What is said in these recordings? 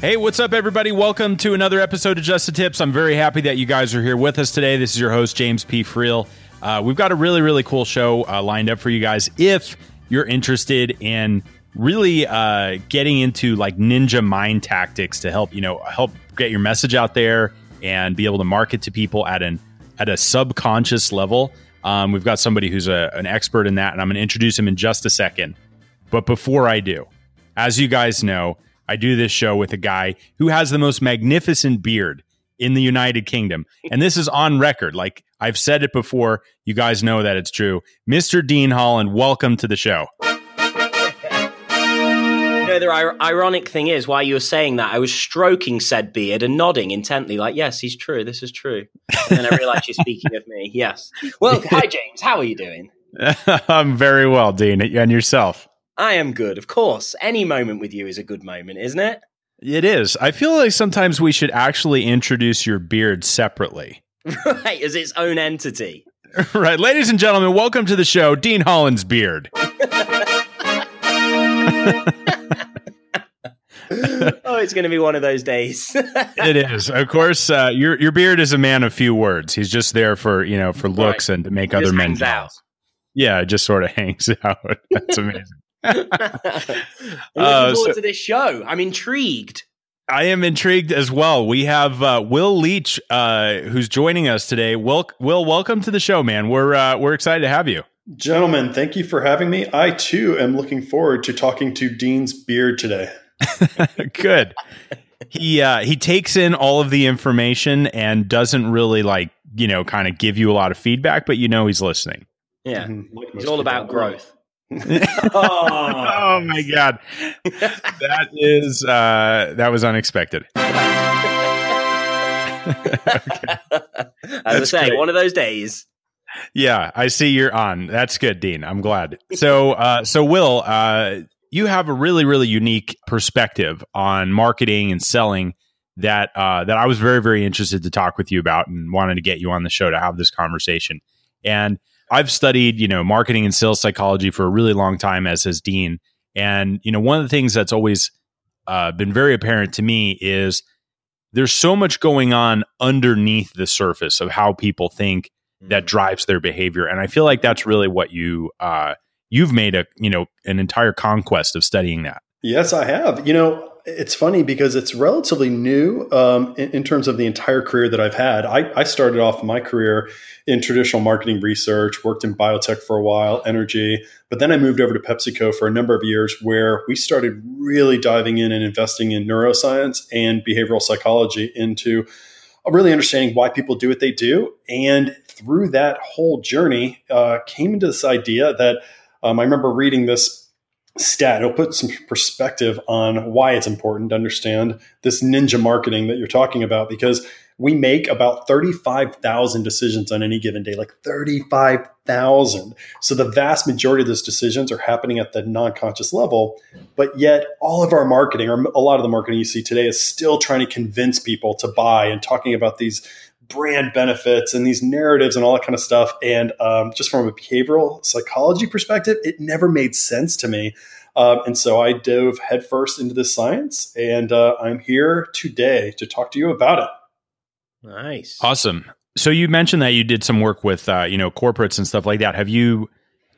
Hey, what's up, everybody? Welcome to another episode of Just the Tips. I'm very happy that you guys are here with us today. This is your host, James P. Friel. Uh, we've got a really, really cool show uh, lined up for you guys. If you're interested in really uh, getting into like ninja mind tactics to help, you know, help get your message out there and be able to market to people at an at a subconscious level, um, we've got somebody who's a, an expert in that, and I'm going to introduce him in just a second. But before I do, as you guys know I do this show with a guy who has the most magnificent beard in the United Kingdom. And this is on record. Like I've said it before. You guys know that it's true. Mr. Dean Holland, welcome to the show. You know, the ir- ironic thing is, while you were saying that, I was stroking said beard and nodding intently, like, yes, he's true. This is true. And then I realized you're speaking of me. Yes. Well, hi, James. How are you doing? I'm very well, Dean. And yourself? I am good, of course. Any moment with you is a good moment, isn't it? It is. I feel like sometimes we should actually introduce your beard separately. right, as its own entity. right. Ladies and gentlemen, welcome to the show, Dean Holland's beard. oh, it's going to be one of those days. it is. Of course, uh, your your beard is a man of few words. He's just there for, you know, for looks right. and to make other men jealous. Yeah, it just sort of hangs out. That's amazing. looking uh, forward so, to this show. I'm intrigued. I am intrigued as well. We have uh, Will Leach, uh, who's joining us today. Will, Will, welcome to the show, man. We're uh, we're excited to have you, gentlemen. Thank you for having me. I too am looking forward to talking to Dean's beard today. Good. he uh, he takes in all of the information and doesn't really like you know kind of give you a lot of feedback, but you know he's listening. Yeah, mm-hmm. like he's all about growth oh. oh. my god, that is uh, that was unexpected. okay. I was saying, one of those days. Yeah, I see you're on. That's good, Dean. I'm glad. So, uh, so Will, uh, you have a really, really unique perspective on marketing and selling that uh, that I was very, very interested to talk with you about, and wanted to get you on the show to have this conversation. And I've studied, you know, marketing and sales psychology for a really long time, as has Dean. And, you know, one of the things that's always uh, been very apparent to me is there's so much going on underneath the surface of how people think that mm. drives their behavior. And I feel like that's really what you, uh, you've made a, you know, an entire conquest of studying that. Yes, I have. You know, it's funny because it's relatively new um, in, in, terms of the entire career that I've had. I, I, started off my career in traditional marketing research, worked in biotech for a while, energy, but then I moved over to PepsiCo for a number of years where we started really diving in and investing in neuroscience and behavioral psychology into really understanding why people do what they do. And through that whole journey, uh, came into this idea that um, I remember reading this stat. It'll put some perspective on why it's important to understand this ninja marketing that you're talking about because we make about 35,000 decisions on any given day, like 35,000. So the vast majority of those decisions are happening at the non conscious level. But yet, all of our marketing, or a lot of the marketing you see today, is still trying to convince people to buy and talking about these brand benefits and these narratives and all that kind of stuff. And um, just from a behavioral psychology perspective, it never made sense to me. Um, and so I dove headfirst into this science, and uh, I'm here today to talk to you about it. Nice, awesome. So you mentioned that you did some work with uh, you know corporates and stuff like that. Have you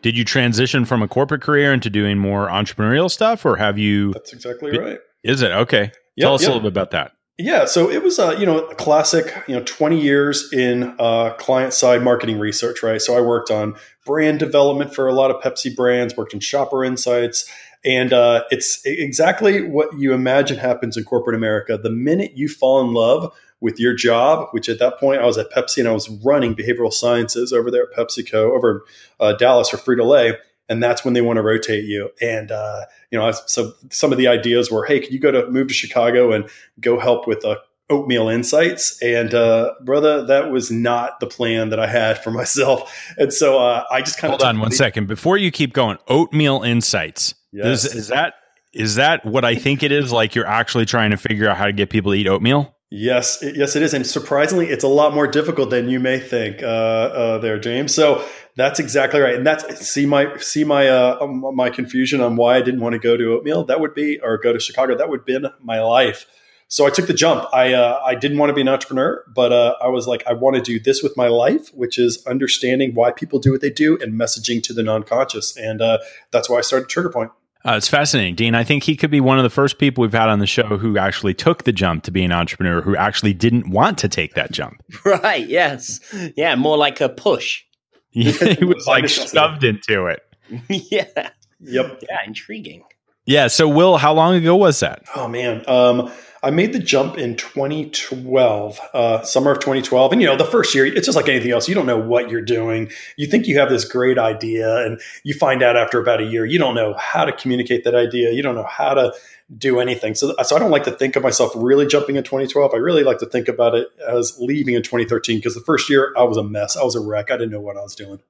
did you transition from a corporate career into doing more entrepreneurial stuff, or have you? That's exactly right. Is it okay? Yep, Tell us yep. a little bit about that. Yeah, so it was a you know a classic you know 20 years in uh, client side marketing research, right? So I worked on brand development for a lot of Pepsi brands, worked in shopper insights, and uh, it's exactly what you imagine happens in corporate America. The minute you fall in love with your job, which at that point I was at Pepsi and I was running behavioral sciences over there at PepsiCo over uh, Dallas or Frito Lay. And that's when they want to rotate you. And, uh, you know, so some of the ideas were, hey, can you go to move to Chicago and go help with a oatmeal insights and uh, brother that was not the plan that i had for myself and so uh, i just kind of hold on one the- second before you keep going oatmeal insights yes. is, is that is that what i think it is like you're actually trying to figure out how to get people to eat oatmeal Yes, yes, it is, and surprisingly, it's a lot more difficult than you may think. Uh, uh, there, James. So that's exactly right, and that's see my see my uh, my confusion on why I didn't want to go to oatmeal. That would be or go to Chicago. That would have been my life. So I took the jump. I uh, I didn't want to be an entrepreneur, but uh, I was like, I want to do this with my life, which is understanding why people do what they do and messaging to the non-conscious, and uh, that's why I started TriggerPoint. Uh, it's fascinating, Dean. I think he could be one of the first people we've had on the show who actually took the jump to be an entrepreneur, who actually didn't want to take that jump. Right? Yes. Yeah. More like a push. He was like shoved into it. yeah. Yep. Yeah. Intriguing. Yeah. So, Will, how long ago was that? Oh man. Um, I made the jump in 2012, uh, summer of 2012. And, you know, the first year, it's just like anything else. You don't know what you're doing. You think you have this great idea, and you find out after about a year, you don't know how to communicate that idea. You don't know how to do anything. So, so I don't like to think of myself really jumping in 2012. I really like to think about it as leaving in 2013 because the first year I was a mess. I was a wreck. I didn't know what I was doing.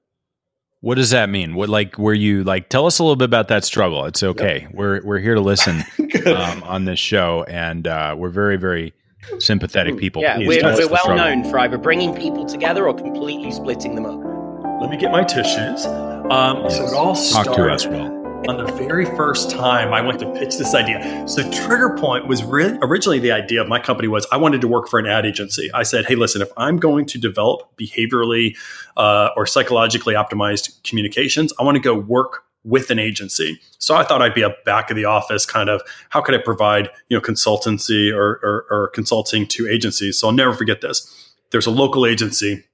What does that mean? What like were you like? Tell us a little bit about that struggle. It's okay. Yep. We're we're here to listen um, on this show, and uh, we're very very sympathetic people. Yeah, Please we're, we're well struggle. known for either bringing people together or completely splitting them up. Let me get my tissues. Um, yes. So it all started. Talk to us, Will on the very first time I went to pitch this idea. So Trigger Point was really originally the idea of my company was I wanted to work for an ad agency. I said, hey, listen, if I'm going to develop behaviorally uh, or psychologically optimized communications, I want to go work with an agency. So I thought I'd be a back of the office kind of how could I provide you know consultancy or, or, or consulting to agencies. So I'll never forget this. There's a local agency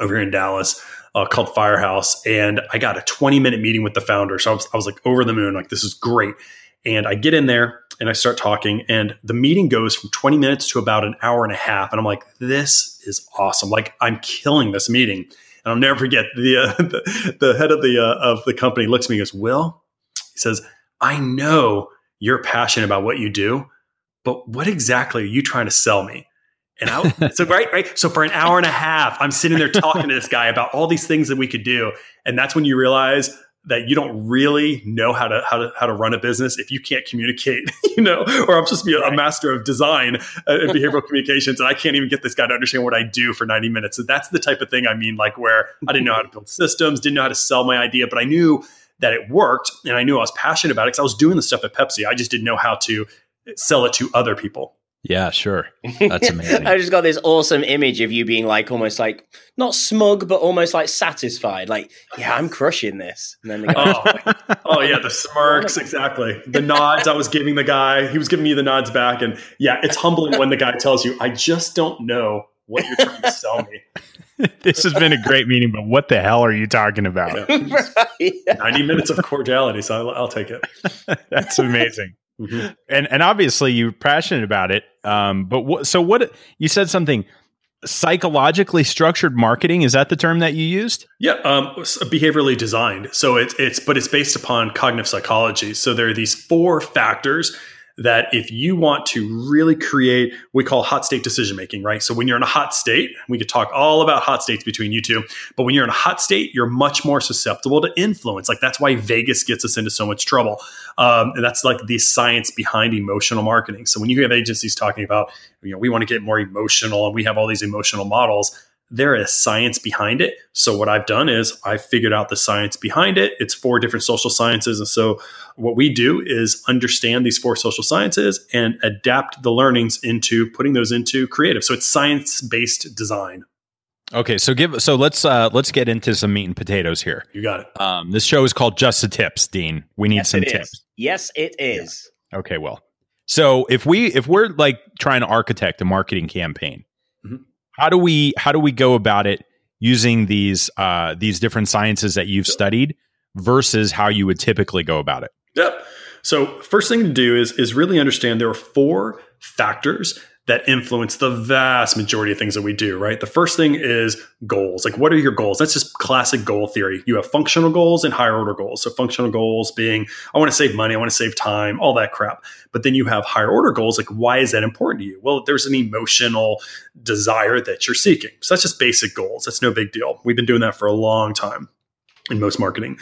over here in Dallas uh, called Firehouse, and I got a 20 minute meeting with the founder. So I was, I was like over the moon, like this is great. And I get in there and I start talking, and the meeting goes from 20 minutes to about an hour and a half. And I'm like, this is awesome. Like I'm killing this meeting. And I'll never forget the uh, the, the, head of the uh, of the company looks at me and goes, Will, he says, I know you're passionate about what you do, but what exactly are you trying to sell me? And I, so right, right. So for an hour and a half, I'm sitting there talking to this guy about all these things that we could do, and that's when you realize that you don't really know how to how to how to run a business if you can't communicate, you know. Or I'm supposed to be a, a master of design uh, and behavioral communications, and I can't even get this guy to understand what I do for 90 minutes. So that's the type of thing I mean, like where I didn't know how to build systems, didn't know how to sell my idea, but I knew that it worked, and I knew I was passionate about it because I was doing the stuff at Pepsi. I just didn't know how to sell it to other people. Yeah, sure. That's amazing. I just got this awesome image of you being like almost like not smug, but almost like satisfied. Like, yeah, I'm crushing this. And then the guy, oh, oh yeah, the smirks exactly. The nods I was giving the guy, he was giving me the nods back, and yeah, it's humbling when the guy tells you, "I just don't know what you're trying to sell me." this has been a great meeting, but what the hell are you talking about? Yeah. right. Ninety minutes of cordiality, so I'll, I'll take it. That's amazing. Mm-hmm. And and obviously you're passionate about it. Um, but what, so what you said something psychologically structured marketing is that the term that you used? Yeah, um, behaviorally designed. So it's it's but it's based upon cognitive psychology. So there are these four factors that if you want to really create we call hot state decision making right? So when you're in a hot state we could talk all about hot states between you two but when you're in a hot state you're much more susceptible to influence. Like that's why vegas gets us into so much trouble. Um, and that's like the science behind emotional marketing. So when you have agencies talking about you know we want to get more emotional and we have all these emotional models there is science behind it. So what I've done is I figured out the science behind it. It's four different social sciences. And so what we do is understand these four social sciences and adapt the learnings into putting those into creative. So it's science-based design. Okay, so give so let's uh let's get into some meat and potatoes here. You got it. Um this show is called Just the Tips, Dean. We need yes, some tips. Is. Yes, it is. Yeah. Okay, well. So if we if we're like trying to architect a marketing campaign, mm-hmm how do we how do we go about it using these uh, these different sciences that you've studied versus how you would typically go about it? Yep. So first thing to do is is really understand there are four factors that influence the vast majority of things that we do, right? The first thing is goals. Like, what are your goals? That's just classic goal theory. You have functional goals and higher order goals. So, functional goals being, I want to save money, I want to save time, all that crap. But then you have higher order goals. Like, why is that important to you? Well, there's an emotional desire that you're seeking. So, that's just basic goals. That's no big deal. We've been doing that for a long time in most marketing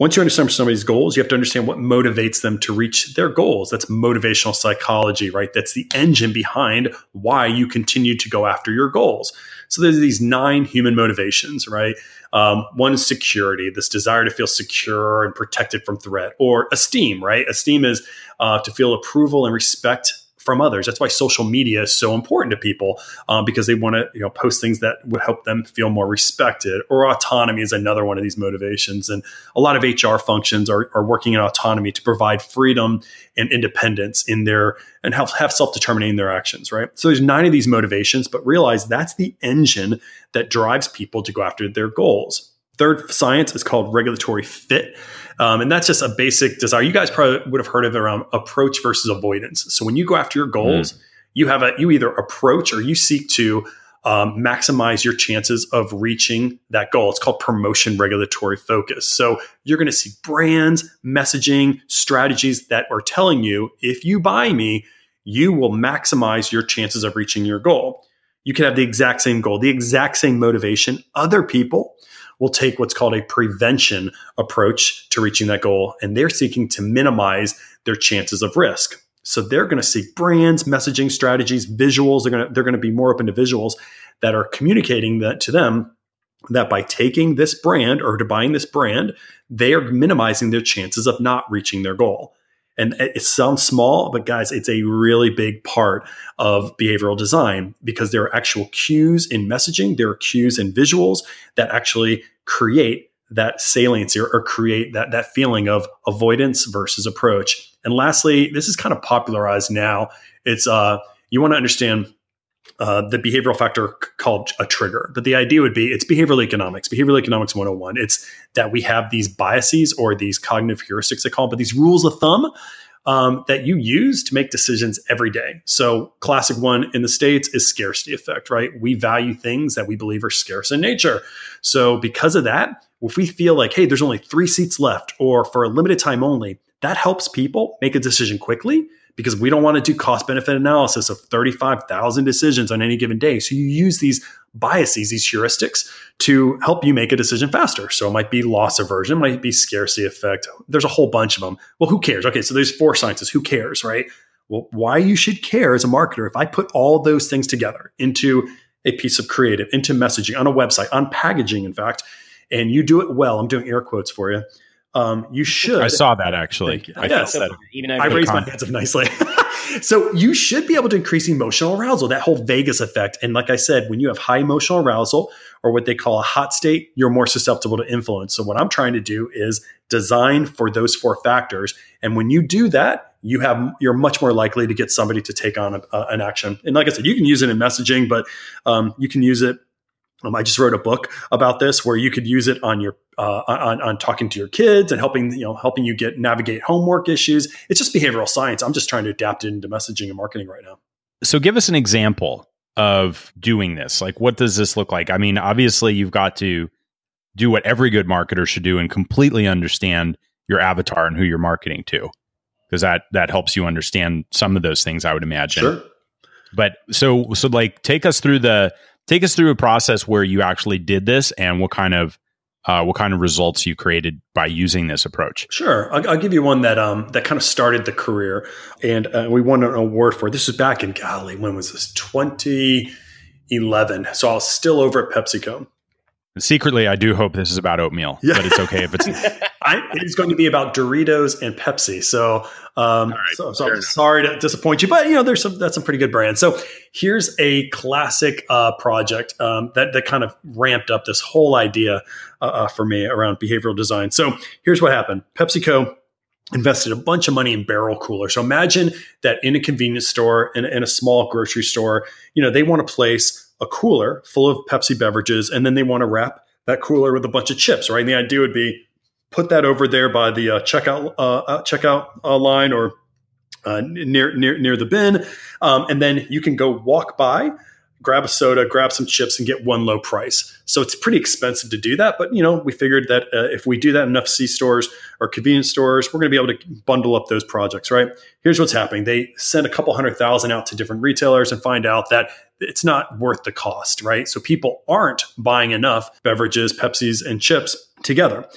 once you understand somebody's goals, you have to understand what motivates them to reach their goals. That's motivational psychology, right? That's the engine behind why you continue to go after your goals. So there's these nine human motivations, right? Um, one is security, this desire to feel secure and protected from threat, or esteem, right? Esteem is uh, to feel approval and respect from others. That's why social media is so important to people um, because they want to you know post things that would help them feel more respected. Or autonomy is another one of these motivations, and a lot of HR functions are, are working in autonomy to provide freedom and independence in their and have, have self determining their actions. Right. So there's nine of these motivations, but realize that's the engine that drives people to go after their goals. Third science is called regulatory fit. Um, and that's just a basic desire. You guys probably would have heard of it around approach versus avoidance. So when you go after your goals, mm. you have a you either approach or you seek to um, maximize your chances of reaching that goal. It's called promotion regulatory focus. So you're going to see brands, messaging, strategies that are telling you if you buy me, you will maximize your chances of reaching your goal. You can have the exact same goal, the exact same motivation. Other people will take what's called a prevention approach to reaching that goal, and they're seeking to minimize their chances of risk. So they're going to seek brands, messaging strategies, visuals. They're going to they're going to be more open to visuals that are communicating that to them that by taking this brand or to buying this brand, they are minimizing their chances of not reaching their goal. And it sounds small, but guys, it's a really big part of behavioral design because there are actual cues in messaging, there are cues in visuals that actually create that saliency or, or create that, that feeling of avoidance versus approach. And lastly, this is kind of popularized now. It's uh, you want to understand uh, the behavioral factor called a trigger. But the idea would be it's behavioral economics, behavioral economics 101. It's that we have these biases or these cognitive heuristics, they call them, but these rules of thumb um, that you use to make decisions every day. So, classic one in the States is scarcity effect, right? We value things that we believe are scarce in nature. So, because of that, if we feel like, hey, there's only three seats left or for a limited time only, that helps people make a decision quickly because we don't want to do cost benefit analysis of 35,000 decisions on any given day. So you use these biases, these heuristics to help you make a decision faster. So it might be loss aversion, it might be scarcity effect. There's a whole bunch of them. Well, who cares? Okay, so there's four sciences. Who cares, right? Well, why you should care as a marketer if I put all those things together into a piece of creative, into messaging, on a website, on packaging, in fact, and you do it well. I'm doing air quotes for you um, you should. I saw that actually. I yes. that. Even I raised my hands up nicely. so you should be able to increase emotional arousal, that whole Vegas effect. And like I said, when you have high emotional arousal or what they call a hot state, you're more susceptible to influence. So what I'm trying to do is design for those four factors. And when you do that, you have you're much more likely to get somebody to take on a, a, an action. And like I said, you can use it in messaging, but um, you can use it um, I just wrote a book about this where you could use it on your uh, on, on talking to your kids and helping you know helping you get navigate homework issues. It's just behavioral science. I'm just trying to adapt it into messaging and marketing right now. So give us an example of doing this. Like what does this look like? I mean, obviously you've got to do what every good marketer should do and completely understand your avatar and who you're marketing to. Because that that helps you understand some of those things, I would imagine. Sure. But so so like take us through the take us through a process where you actually did this and what kind of uh, what kind of results you created by using this approach. Sure, I'll, I'll give you one that um, that kind of started the career, and uh, we won an award for. It. This was back in golly, when was this? Twenty eleven. So I was still over at PepsiCo, Secretly, I do hope this is about oatmeal, yeah. but it's okay if it's. I, it's going to be about Doritos and Pepsi. So, um, right, so, so I'm sorry to disappoint you, but you know, there's some that's some pretty good brands. So here's a classic uh, project um, that that kind of ramped up this whole idea uh, uh, for me around behavioral design. So here's what happened: PepsiCo invested a bunch of money in barrel coolers. So imagine that in a convenience store, in, in a small grocery store, you know, they want to place a cooler full of Pepsi beverages, and then they want to wrap that cooler with a bunch of chips, right? And the idea would be put that over there by the uh, checkout uh, uh, checkout uh, line or uh, near near near the bin, um, and then you can go walk by, grab a soda, grab some chips, and get one low price. So it's pretty expensive to do that, but you know we figured that if we do that enough C stores or convenience stores, we're going to be able to bundle up those projects. Right? Here's what's happening: they send a couple hundred thousand out to different retailers and find out that it's not worth the cost. Right? So people aren't buying enough beverages, Pepsis, and chips together.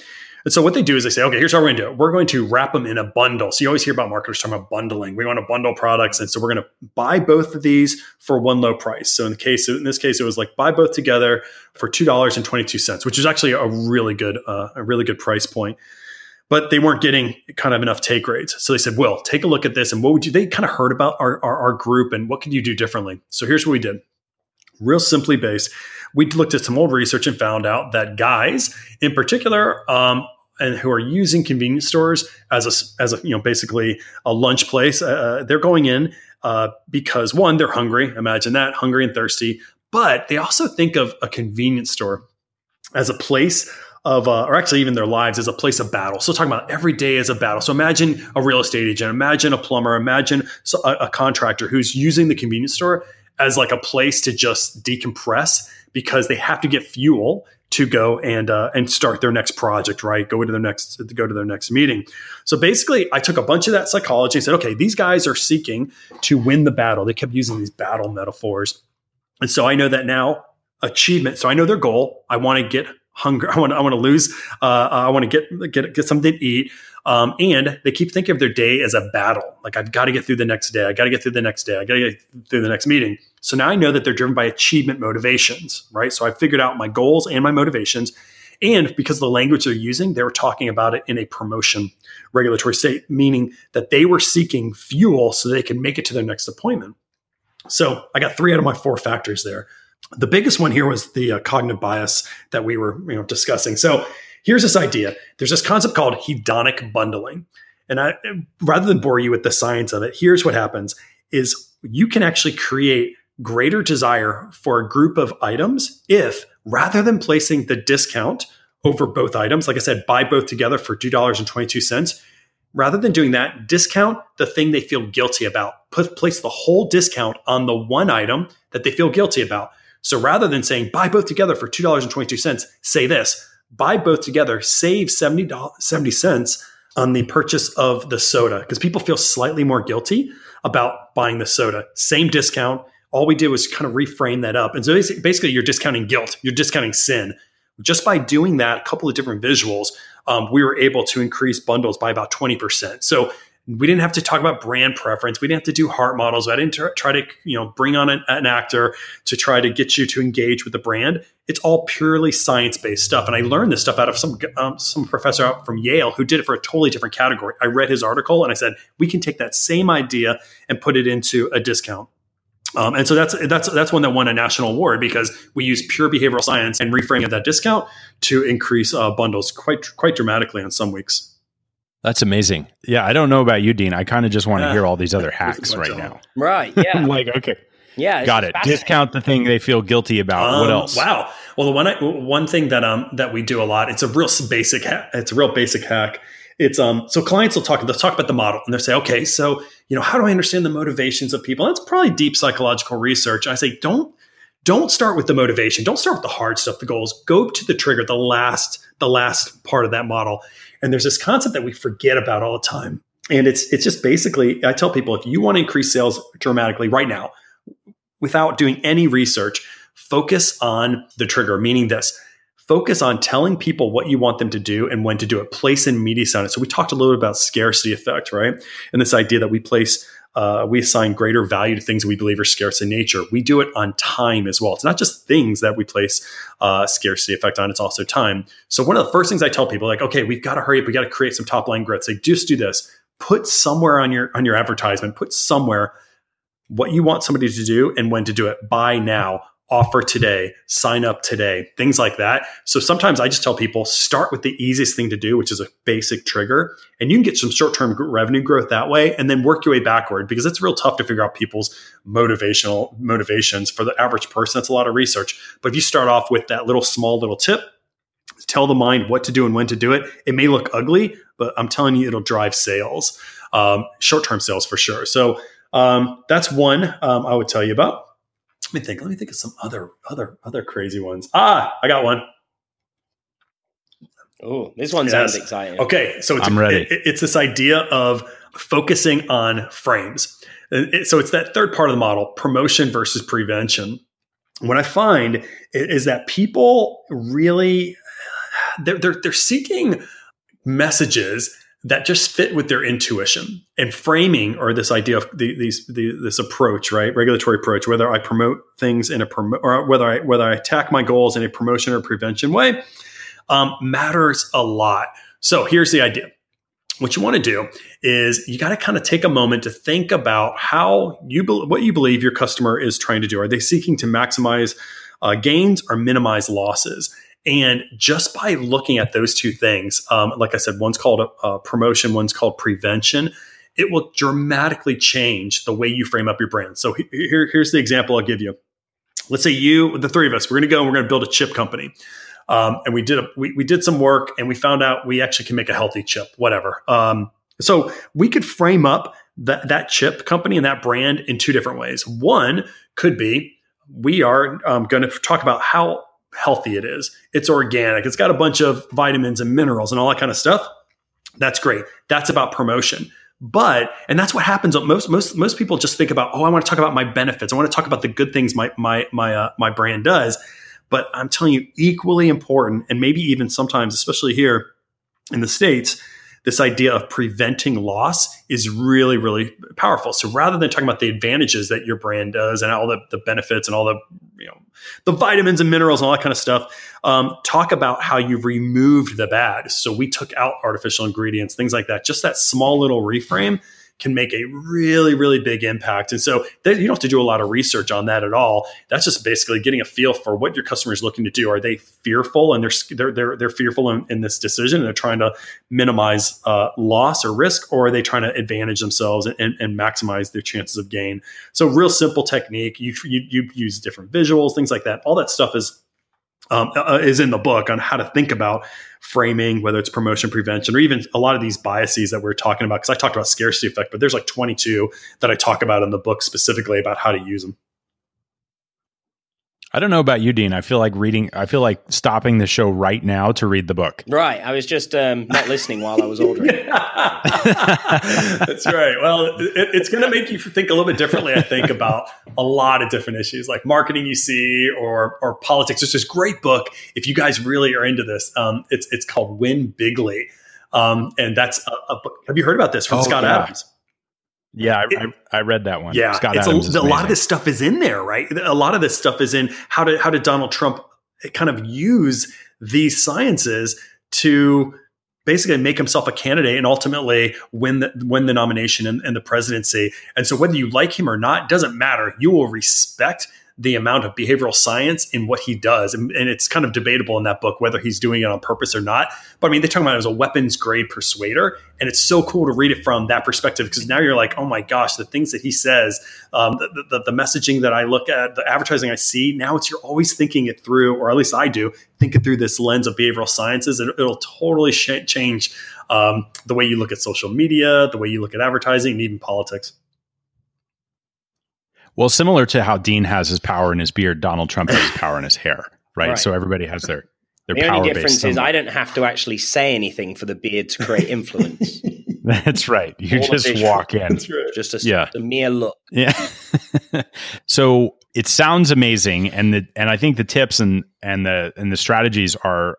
And so what they do is they say, okay, here's how we're going to do it. We're going to wrap them in a bundle. So you always hear about marketers talking about bundling. We want to bundle products, and so we're going to buy both of these for one low price. So in the case, in this case, it was like buy both together for two dollars and twenty two cents, which is actually a really good, uh, a really good price point. But they weren't getting kind of enough take rates. So they said, Will, take a look at this. And what would you, they kind of heard about our, our, our group and what could you do differently? So here's what we did real simply based. We looked at some old research and found out that guys, in particular, um, and who are using convenience stores as a as a you know basically a lunch place. Uh, uh, they're going in uh, because one, they're hungry. Imagine that, hungry and thirsty. But they also think of a convenience store as a place of, uh, or actually even their lives as a place of battle. So talking about every day as a battle. So imagine a real estate agent, imagine a plumber, imagine a, a contractor who's using the convenience store as like a place to just decompress because they have to get fuel to go and uh, and start their next project, right? Go into their next go to their next meeting. So basically, I took a bunch of that psychology and said, okay, these guys are seeking to win the battle. They kept using these battle metaphors, and so I know that now achievement. So I know their goal. I want to get hunger. I want I want to lose. Uh, I want to get get get something to eat. Um, and they keep thinking of their day as a battle. Like I've got to get through the next day. I got to get through the next day. I got to get through the next meeting. So now I know that they're driven by achievement motivations, right? So I figured out my goals and my motivations. And because the language they're using, they were talking about it in a promotion regulatory state, meaning that they were seeking fuel so they could make it to their next appointment. So I got three out of my four factors there. The biggest one here was the uh, cognitive bias that we were you know, discussing. So here's this idea there's this concept called hedonic bundling. And I, rather than bore you with the science of it, here's what happens is you can actually create greater desire for a group of items if rather than placing the discount over both items, like I said, buy both together for $2.22, rather than doing that, discount the thing they feel guilty about. Put place the whole discount on the one item that they feel guilty about. So rather than saying buy both together for $2.22, say this buy both together, save 70, 70 cents on the purchase of the soda because people feel slightly more guilty about buying the soda. Same discount. All we did was kind of reframe that up. And so basically, you're discounting guilt, you're discounting sin. Just by doing that, a couple of different visuals, um, we were able to increase bundles by about 20%. So we didn't have to talk about brand preference. We didn't have to do heart models. I didn't try to, you know, bring on an, an, actor to try to get you to engage with the brand. It's all purely science based stuff. And I learned this stuff out of some um, some professor out from Yale who did it for a totally different category. I read his article and I said we can take that same idea and put it into a discount. Um, and so that's that's that's one that won a national award because we use pure behavioral science and reframing of that discount to increase uh, bundles quite quite dramatically on some weeks. That's amazing. Yeah, I don't know about you, Dean. I kind of just want to hear all these other hacks right now. Right. Yeah. I'm like, okay. Yeah. Got it. Discount the thing they feel guilty about. Um, what else? Wow. Well, the one I, one thing that um that we do a lot. It's a real basic. Ha- it's a real basic hack. It's um so clients will talk. They'll talk about the model and they'll say, okay, so you know, how do I understand the motivations of people? And it's probably deep psychological research. I say, don't don't start with the motivation. Don't start with the hard stuff, the goals. Go to the trigger, the last the last part of that model and there's this concept that we forget about all the time. And it's it's just basically I tell people if you want to increase sales dramatically right now without doing any research, focus on the trigger, meaning this. Focus on telling people what you want them to do and when to do it. Place in media it. So we talked a little bit about scarcity effect, right? And this idea that we place uh, we assign greater value to things we believe are scarce in nature. We do it on time as well. It's not just things that we place uh, scarcity effect on, it's also time. So, one of the first things I tell people, like, okay, we've got to hurry up, we got to create some top line growth. Say, just do this. Put somewhere on your on your advertisement, put somewhere what you want somebody to do and when to do it. Buy now offer today, sign up today, things like that. So sometimes I just tell people start with the easiest thing to do, which is a basic trigger, and you can get some short term revenue growth that way, and then work your way backward because it's real tough to figure out people's motivational motivations for the average person. That's a lot of research. But if you start off with that little small little tip, tell the mind what to do and when to do it. It may look ugly, but I'm telling you, it'll drive sales. um, short term sales for sure. So um, that's one um, I would tell you about. Let me think. Let me think of some other other other crazy ones. Ah, I got one. Oh, this one sounds exciting. Okay, so it's, I'm ready. It, it's this idea of focusing on frames. It, so it's that third part of the model: promotion versus prevention. What I find is that people really they're, they're, they're seeking messages that just fit with their intuition. And framing or this idea of the, these the, this approach right? Regulatory approach whether i promote things in a promo or whether i whether i attack my goals in a promotion or prevention way um, matters a lot. So here's the idea. What you want to do is you got to kind of take a moment to think about how you be- what you believe your customer is trying to do. Are they seeking to maximize uh, gains or minimize losses and just by looking at those two things, um, like I said, one's called promotion, one's called prevention. It will dramatically change the way you frame up your brand. So here, here's the example I'll give you. Let's say you, the three of us, we're going to go and we're going to build a chip company. Um, and we did a, we, we did some work and we found out we actually can make a healthy chip, whatever. Um, so we could frame up that that chip company and that brand in two different ways. One could be we are um, going to talk about how healthy it is. It's organic. It's got a bunch of vitamins and minerals and all that kind of stuff. That's great. That's about promotion. But and that's what happens. Most most most people just think about, oh, I want to talk about my benefits. I want to talk about the good things my my my uh, my brand does. But I'm telling you, equally important, and maybe even sometimes, especially here in the states, this idea of preventing loss is really, really powerful. So rather than talking about the advantages that your brand does and all the, the benefits and all the, you know, the vitamins and minerals and all that kind of stuff, um, talk about how you've removed the bad. So we took out artificial ingredients, things like that. Just that small little reframe can make a really, really big impact. And so you don't have to do a lot of research on that at all. That's just basically getting a feel for what your customer is looking to do. Are they fearful and they're they're they're, they're fearful in, in this decision and they're trying to minimize uh, loss or risk, or are they trying to advantage themselves and, and, and, maximize their chances of gain? So real simple technique. You, you you use different visuals, things like that. All that stuff is um, uh, is in the book on how to think about framing, whether it's promotion prevention or even a lot of these biases that we're talking about. Because I talked about scarcity effect, but there's like 22 that I talk about in the book specifically about how to use them. I don't know about you, Dean. I feel like reading. I feel like stopping the show right now to read the book. Right. I was just um, not listening while I was ordering. That's right. Well, it, it's going to make you think a little bit differently. I think about a lot of different issues like marketing, you see, or or politics. It's this great book. If you guys really are into this, um, it's it's called Win Bigly, um, and that's a, a, book. Have you heard about this from oh, Scott yeah. Adams? Yeah, I, it, I, read that one. Yeah, Scott it's Adams a, a lot of this stuff is in there, right? A lot of this stuff is in how did how did Donald Trump kind of use these sciences to basically make himself a candidate and ultimately win the win the nomination and, and the presidency. And so whether you like him or not doesn't matter. You will respect the amount of behavioral science in what he does. And, and, it's kind of debatable in that book whether he's doing it on purpose or not. But I mean, they talk about it as a weapons grade persuader. And it's so cool to read it from that perspective because now you're like, oh my gosh, the things that he says, um, the, the, the, messaging that I look at, the advertising I see, now it's you're always thinking it through, or at least I do, think it through this lens of behavioral sciences. And it'll totally sh- change um, the way you look at social media, the way you look at advertising, and even politics. Well, similar to how Dean has his power in his beard, Donald Trump has his power in his hair, right? right. So everybody has their their the only difference is I don't have to actually say anything for the beard to create influence. That's right. You All just walk in. Just a, yeah. a mere look. Yeah. so it sounds amazing, and the and I think the tips and and the and the strategies are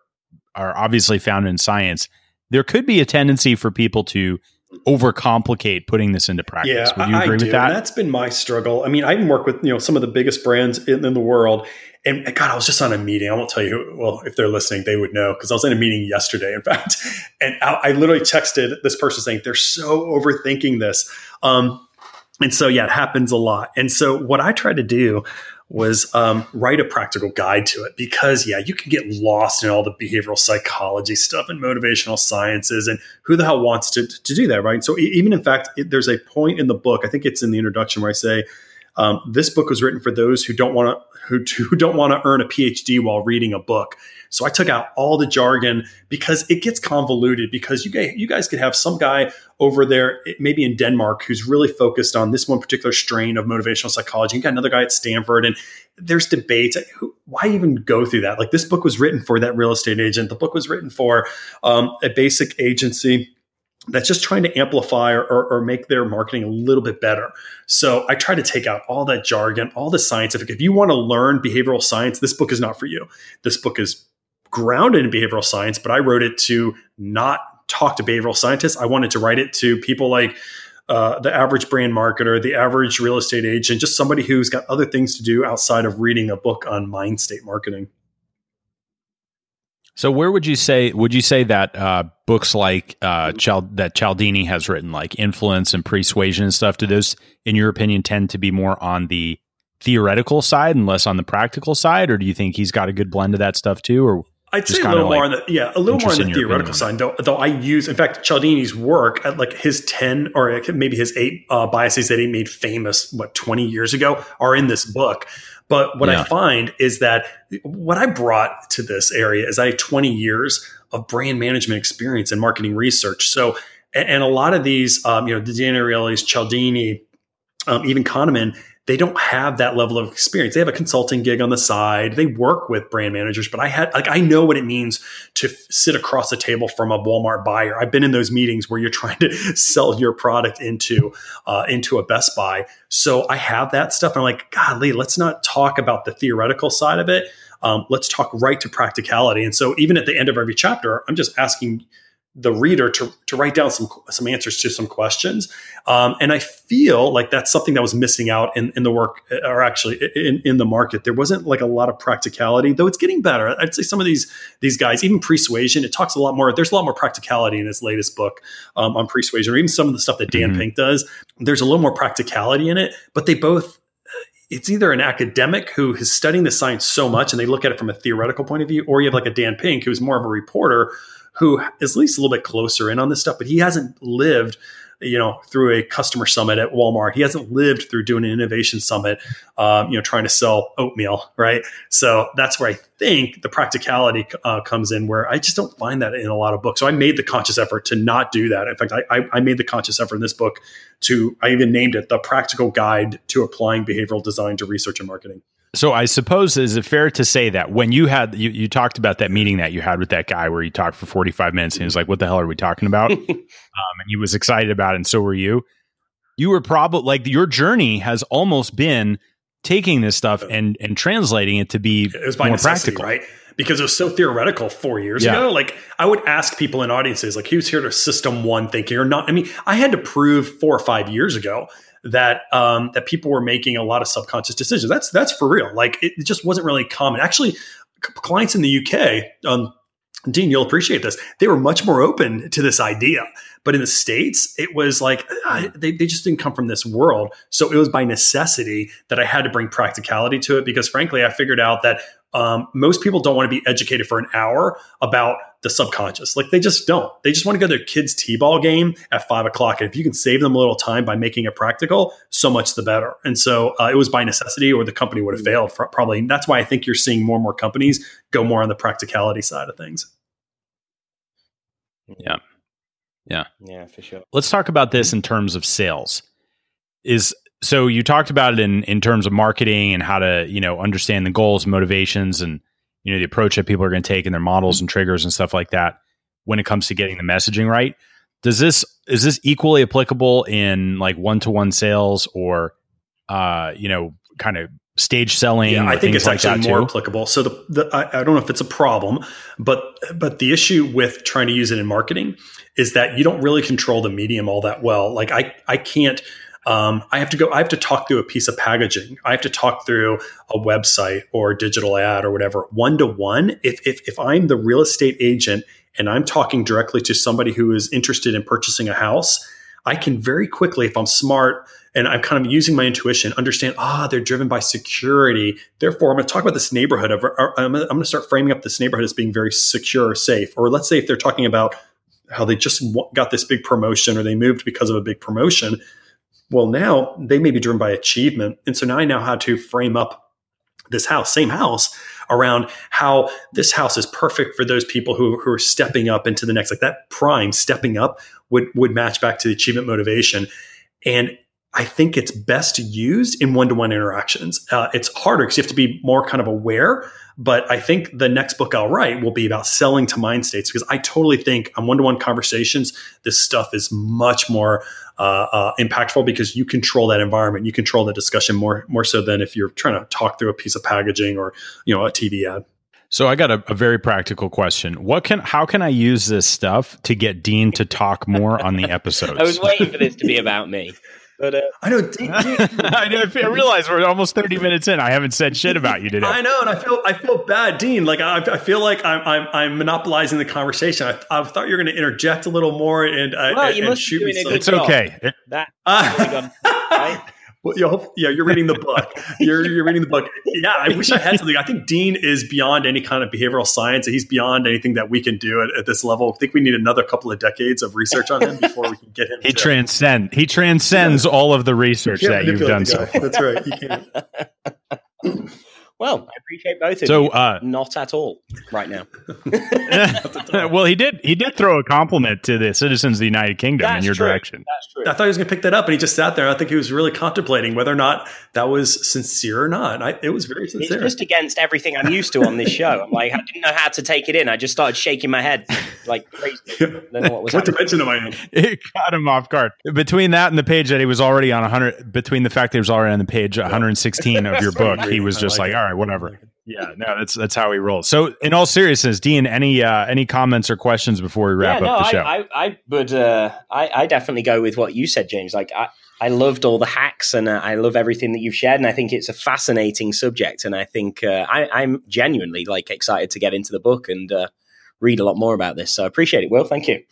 are obviously found in science. There could be a tendency for people to overcomplicate putting this into practice. Yeah, Would you agree I with that? that's been my struggle. I mean, I even work with you know some of the biggest brands in, in, the world, and God, I was just on a meeting. I won't tell you. Well, if they're listening, they would know because I was in a meeting yesterday, in fact, and I, I, literally texted this person saying they're so overthinking this. Um, and so, yeah, it happens a lot. And so, what I try to do was um, write a practical guide to it because yeah you can get lost in all the behavioral psychology stuff and motivational sciences and who the hell wants to, to do that right so even in fact it, there's a point in the book i think it's in the introduction where i say Um, this book was written for those who don't want to who, who don't want to earn a PhD while reading a book. So I took out all the jargon because it gets convoluted. Because you guys, you guys could have some guy over there, maybe in Denmark, who's really focused on this one particular strain of motivational psychology. You got another guy at Stanford, and there's debates. Why even go through that? Like this book was written for that real estate agent. The book was written for um, a basic agency that's just trying to amplify or, or, make their marketing a little bit better. So I try to take out all that jargon, all the scientific. If you want to learn behavioral science, this book is not for you. This book is grounded in behavioral science, but I wrote it to not talk to behavioral scientists. I wanted to write it to people like uh, the average brand marketer, the average real estate agent, just somebody who's got other things to do outside of reading a book on mind state marketing. So where would you say would you say that uh, books like uh, that Cialdini has written, like Influence and Persuasion and stuff, do those, in your opinion, tend to be more on the theoretical side and less on the practical side, or do you think he's got a good blend of that stuff too? Or I'd say a little like more on the yeah, a little more on the theoretical side. Though, though I use, in fact, Cialdini's work at like his ten or maybe his eight uh, biases that he made famous what twenty years ago are in this book. But what yeah. I find is that what I brought to this area is I had 20 years of brand management experience and marketing research. So, and, and a lot of these, um, you know, the Dan Ariely's, Cialdini, um, even Kahneman, they don't have that level of experience. They have a consulting gig on the side. They work with brand managers, but I had like I know what it means to f- sit across the table from a Walmart buyer. I've been in those meetings where you're trying to sell your product into uh, into a Best Buy. So I have that stuff. I'm like, golly, let's not talk about the theoretical side of it. Um, let's talk right to practicality. And so even at the end of every chapter, I'm just asking the reader to, to write down some some answers to some questions. Um, and I feel like that's something that was missing out in, in the work, or actually in, in the market. There wasn't like a lot of practicality, though it's getting better. I'd say some of these these guys, even Persuasion, it talks a lot more. There's a lot more practicality in his latest book um, on Persuasion, or even some of the stuff that Dan mm-hmm. Pink does. There's a little more practicality in it, but they both it's either an academic who is studying the science so much and they look at it from a theoretical point of view, or you have like a Dan Pink who's more of a reporter who is at least a little bit closer in on this stuff, but he hasn't lived you know through a customer summit at walmart. He hasn't lived through doing an innovation summit um, you know trying to sell oatmeal right? So that's where i think the practicality uh, comes in where i just don't find that in a lot of books. So i made the conscious effort to not do that. In fact i, I made the conscious effort in this book to i even named it the practical guide to applying behavioral design to research and marketing so I suppose is it fair to say that when you had you, you talked about that meeting that you had with that guy where you talked for 45 minutes and he was like, What the hell are we talking about? um, and he was excited about it, and so were you. You were probably like your journey has almost been taking this stuff and and translating it to be it was by more practical. right? Because it was so theoretical four years yeah. ago. Like I would ask people in audiences, like, who's here to system one thinking or not? I mean, I had to prove four or five years ago that um, that people were making a lot of subconscious decisions. That's that's for real. Like it, just wasn't really common. Actually, c- clients in the UK, um, Dean, you'll appreciate this. They were much more open to this idea. But in the States, it was like they, they just didn't come from this world. So it was by necessity that I had to bring practicality to it because, frankly, I figured out that um, most people don't want to be educated for an hour about the subconscious. Like they just don't. They just want to go to their kids' t-ball game at five o'clock. And if you can save them a little time by making it practical, so much the better. And so uh, it was by necessity, or the company would have failed. For, probably. And that's why I think you're seeing more and more companies go more on the practicality side of things. Yeah. Yeah. Yeah, for sure. Let's talk about this in terms of sales. Is so you talked about it in in terms of marketing and how to you know understand the goals motivations and you know the approach that people are going to take and their models and triggers and stuff like that when it comes to getting the messaging right. Does this is this equally applicable in like one-to-one sales or uh you know kind of stage selling yeah i think it's like actually more applicable. So the, the I, I don't know if it's a problem but but the issue with trying to use it in marketing is that you don't really control the medium all that well. Like i i can't um, I have to go, I have to talk through a piece of packaging. I have to talk through a website or a digital ad or whatever, one to one. If, if, if I'm the real estate agent and I'm talking directly to somebody who is interested in purchasing a house, I can very quickly, if I'm smart and I'm kind of using my intuition, understand, ah, they're driven by security. Therefore, I'm going to talk about this neighborhood of, I'm going to start framing up this neighborhood as being very secure, or safe. Or let's say if they're talking about how they just got this big promotion or they moved because of a big promotion, Well, now they may be driven by achievement. And so now I know how to frame up this house, same house, around how this house is perfect for those people who, who are stepping up into the next, like that prime stepping up would, would match back to the achievement motivation. And I think it's best used in one to one interactions. Uh, it's harder because you have to be more kind of aware. But I think the next book I'll write will be about selling to mind states because I totally think on one to one conversations, this stuff is much more uh, uh, impactful because you control that environment. You control the discussion more more so than if you're trying to talk through a piece of packaging or you know a TV ad. So I got a, a, very practical question. What can how can I use this stuff to get Dean to talk more on the episodes? I was waiting for this to be about me. But uh, I know. D- D- I know. I realize we're almost thirty minutes in. I haven't said shit about you today. I know, and I feel I feel bad, Dean. Like I, I feel like I'm, I'm, I'm monopolizing the conversation. I, I thought you were going to interject a little more and uh, well, and, you and must shoot me. doing a some- good It's job. okay. That Uh, gone, right? Well, you hope, yeah, you're reading the book. You're, you're reading the book. Yeah, I wish I had something. I think Dean is beyond any kind of behavioral science. He's beyond anything that we can do at, at this level. I think we need another couple of decades of research on him before we can get him. He to- transcend. He transcends all of the research that you've done so. That's right. You can't. Well, I appreciate both of So, you. uh, Not at all right now. well, he did. He did throw a compliment to the citizens of the United Kingdom in your true. direction. That's true. I thought he was going to pick that up, and he just sat there. I think he was really contemplating whether or not that was sincere or not. I, it was very sincere. It's sincere. just against everything I'm used to on this show. I'm like, I didn't know how to take it in. I just started shaking my head like crazy. Don't know what was what happening. dimension am I in? It caught him off guard. Between that and the page that he was already on 100, between the fact that he was already on the page 116 of your book, he was I just like like, it. all right, whatever. Yeah, no, that's that's how we roll. So, in all seriousness, Dean, any uh, any comments or questions before we wrap yeah, up no, the show? I, I, I would, uh, I, I definitely go with what you said, James. Like, I, I loved all the hacks and uh, I love everything that you've shared, and I think it's a fascinating subject. And I think uh, I, I'm genuinely like excited to get into the book and uh, read a lot more about this. So I appreciate it. Will, thank you.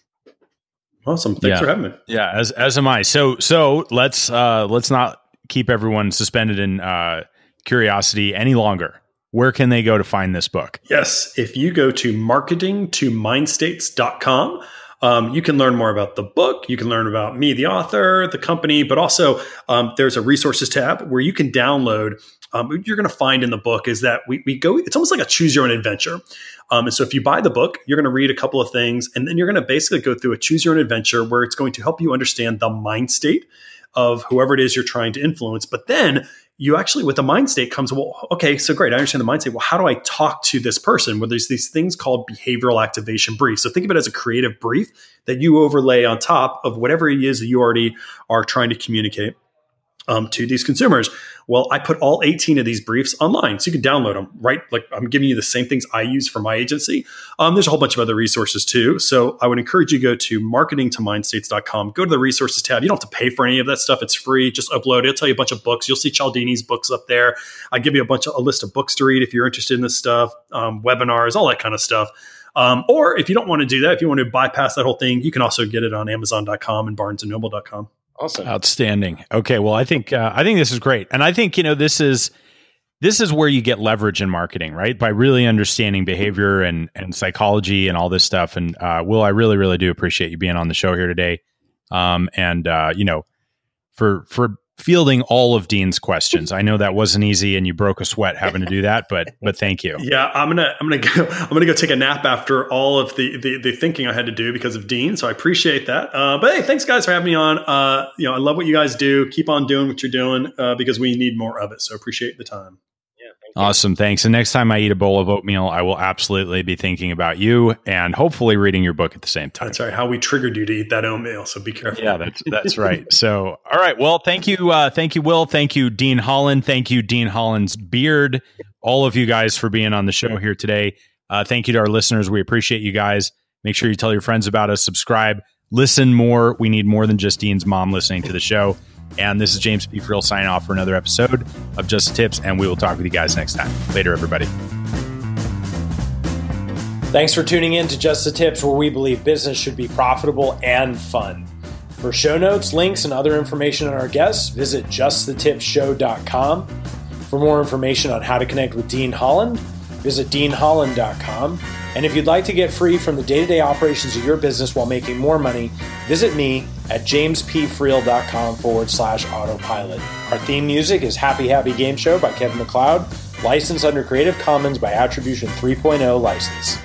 Awesome. Thanks Yeah. for having me. Yeah, as as am I. So so let's uh let's not keep everyone suspended in uh curiosity any longer. Where can they go to find this book? Yes, if you go to marketingtomindstates.com, um, you can learn more about the book. You can learn about me, the author, the company, but also um, there's a resources tab where you can download. Um, you're going to find in the book is that we, we go, it's almost like a choose your own adventure. Um, and so if you buy the book, you're going to read a couple of things, and then you're going to basically go through a choose your own adventure where it's going to help you understand the mind state of whoever it is you're trying to influence. But then you actually, with the mind state comes, well, okay, so great. I understand the mind state. Well, how do I talk to this person? Well, there's these things called behavioral activation briefs. So think of it as a creative brief that you overlay on top of whatever it is that you already are trying to communicate um, to these consumers. Well, I put all 18 of these briefs online, so you can download them. Right, like I'm giving you the same things I use for my agency. Um, there's a whole bunch of other resources too. So I would encourage you to go to marketingtomindstates.com. Go to the resources tab. You don't have to pay for any of that stuff. It's free. Just upload it. It'll tell you a bunch of books. You'll see Cialdini's books up there. I give you a bunch of a list of books to read if you're interested in this stuff, um, webinars, all that kind of stuff. Um, or if you don't want to do that, if you want to bypass that whole thing, you can also get it on Amazon.com and BarnesandNoble.com. Awesome. Outstanding. Okay, well, I think uh, I think this is great, and I think you know this is this is where you get leverage in marketing, right? By really understanding behavior and and psychology and all this stuff. And uh, Will, I really really do appreciate you being on the show here today, um, and uh, you know, for for fielding all of Dean's questions. I know that wasn't easy, and you broke a sweat having to do that, but but thank you. Yeah, I'm gonna I'm gonna go I'm gonna go take a nap after all of the the, the thinking I had to do because of Dean. So I appreciate that. Uh, but hey, thanks guys for having me on. Uh, you know, I love what you guys do. Keep on doing what you're doing uh, because we need more of it. So appreciate the time. Yeah, thank you. Awesome. Thanks. And next time I eat a bowl of oatmeal, I will absolutely be thinking about you and hopefully reading your book at the same time. That's right. How we triggered you to eat that oatmeal. So be careful. Yeah, that's that's right. So, all right. Well, thank you, uh, thank you, Will. Thank you, Dean Holland. Thank you, Dean Holland's beard. All of you guys for being on the show here today. Uh, thank you to our listeners. We appreciate you guys. Make sure you tell your friends about us. Subscribe. Listen more. We need more than just Dean's mom listening to the show. And this is James P. Friel signing off for another episode of Just the Tips. And we will talk with you guys next time. Later, everybody. Thanks for tuning in to Just the Tips, where we believe business should be profitable and fun. For show notes, links, and other information on our guests, visit justthetipshow.com. For more information on how to connect with Dean Holland, visit deanholland.com. And if you'd like to get free from the day to day operations of your business while making more money, visit me at jamespfriel.com forward slash autopilot. Our theme music is Happy Happy Game Show by Kevin MacLeod, licensed under Creative Commons by Attribution 3.0 license.